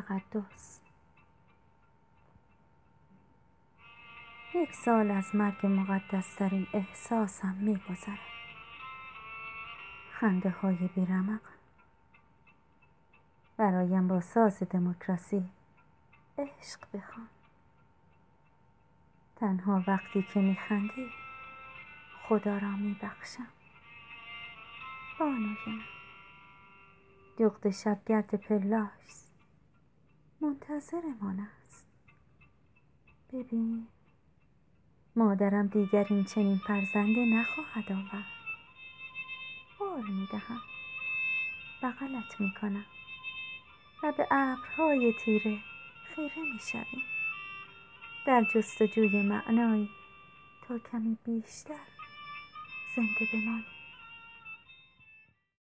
تقدس یک سال از مرگ مقدسترین احساسم میگذرد. خنده های بیرمق. برایم با ساز دموکراسی عشق بخوان. تنها وقتی که میخندی خدا را میبخشم. بانوی من. جغد شبگرد پلاش منتظرمان است. ببین مادرم دیگر این چنین فرزنده نخواهد آورد. قول می‌دهم. بغلت می‌کنم. و به ابرهای تیره خیره می‌شویم. در جستجوی معنایی تا کمی بیشتر زنده بمانیم.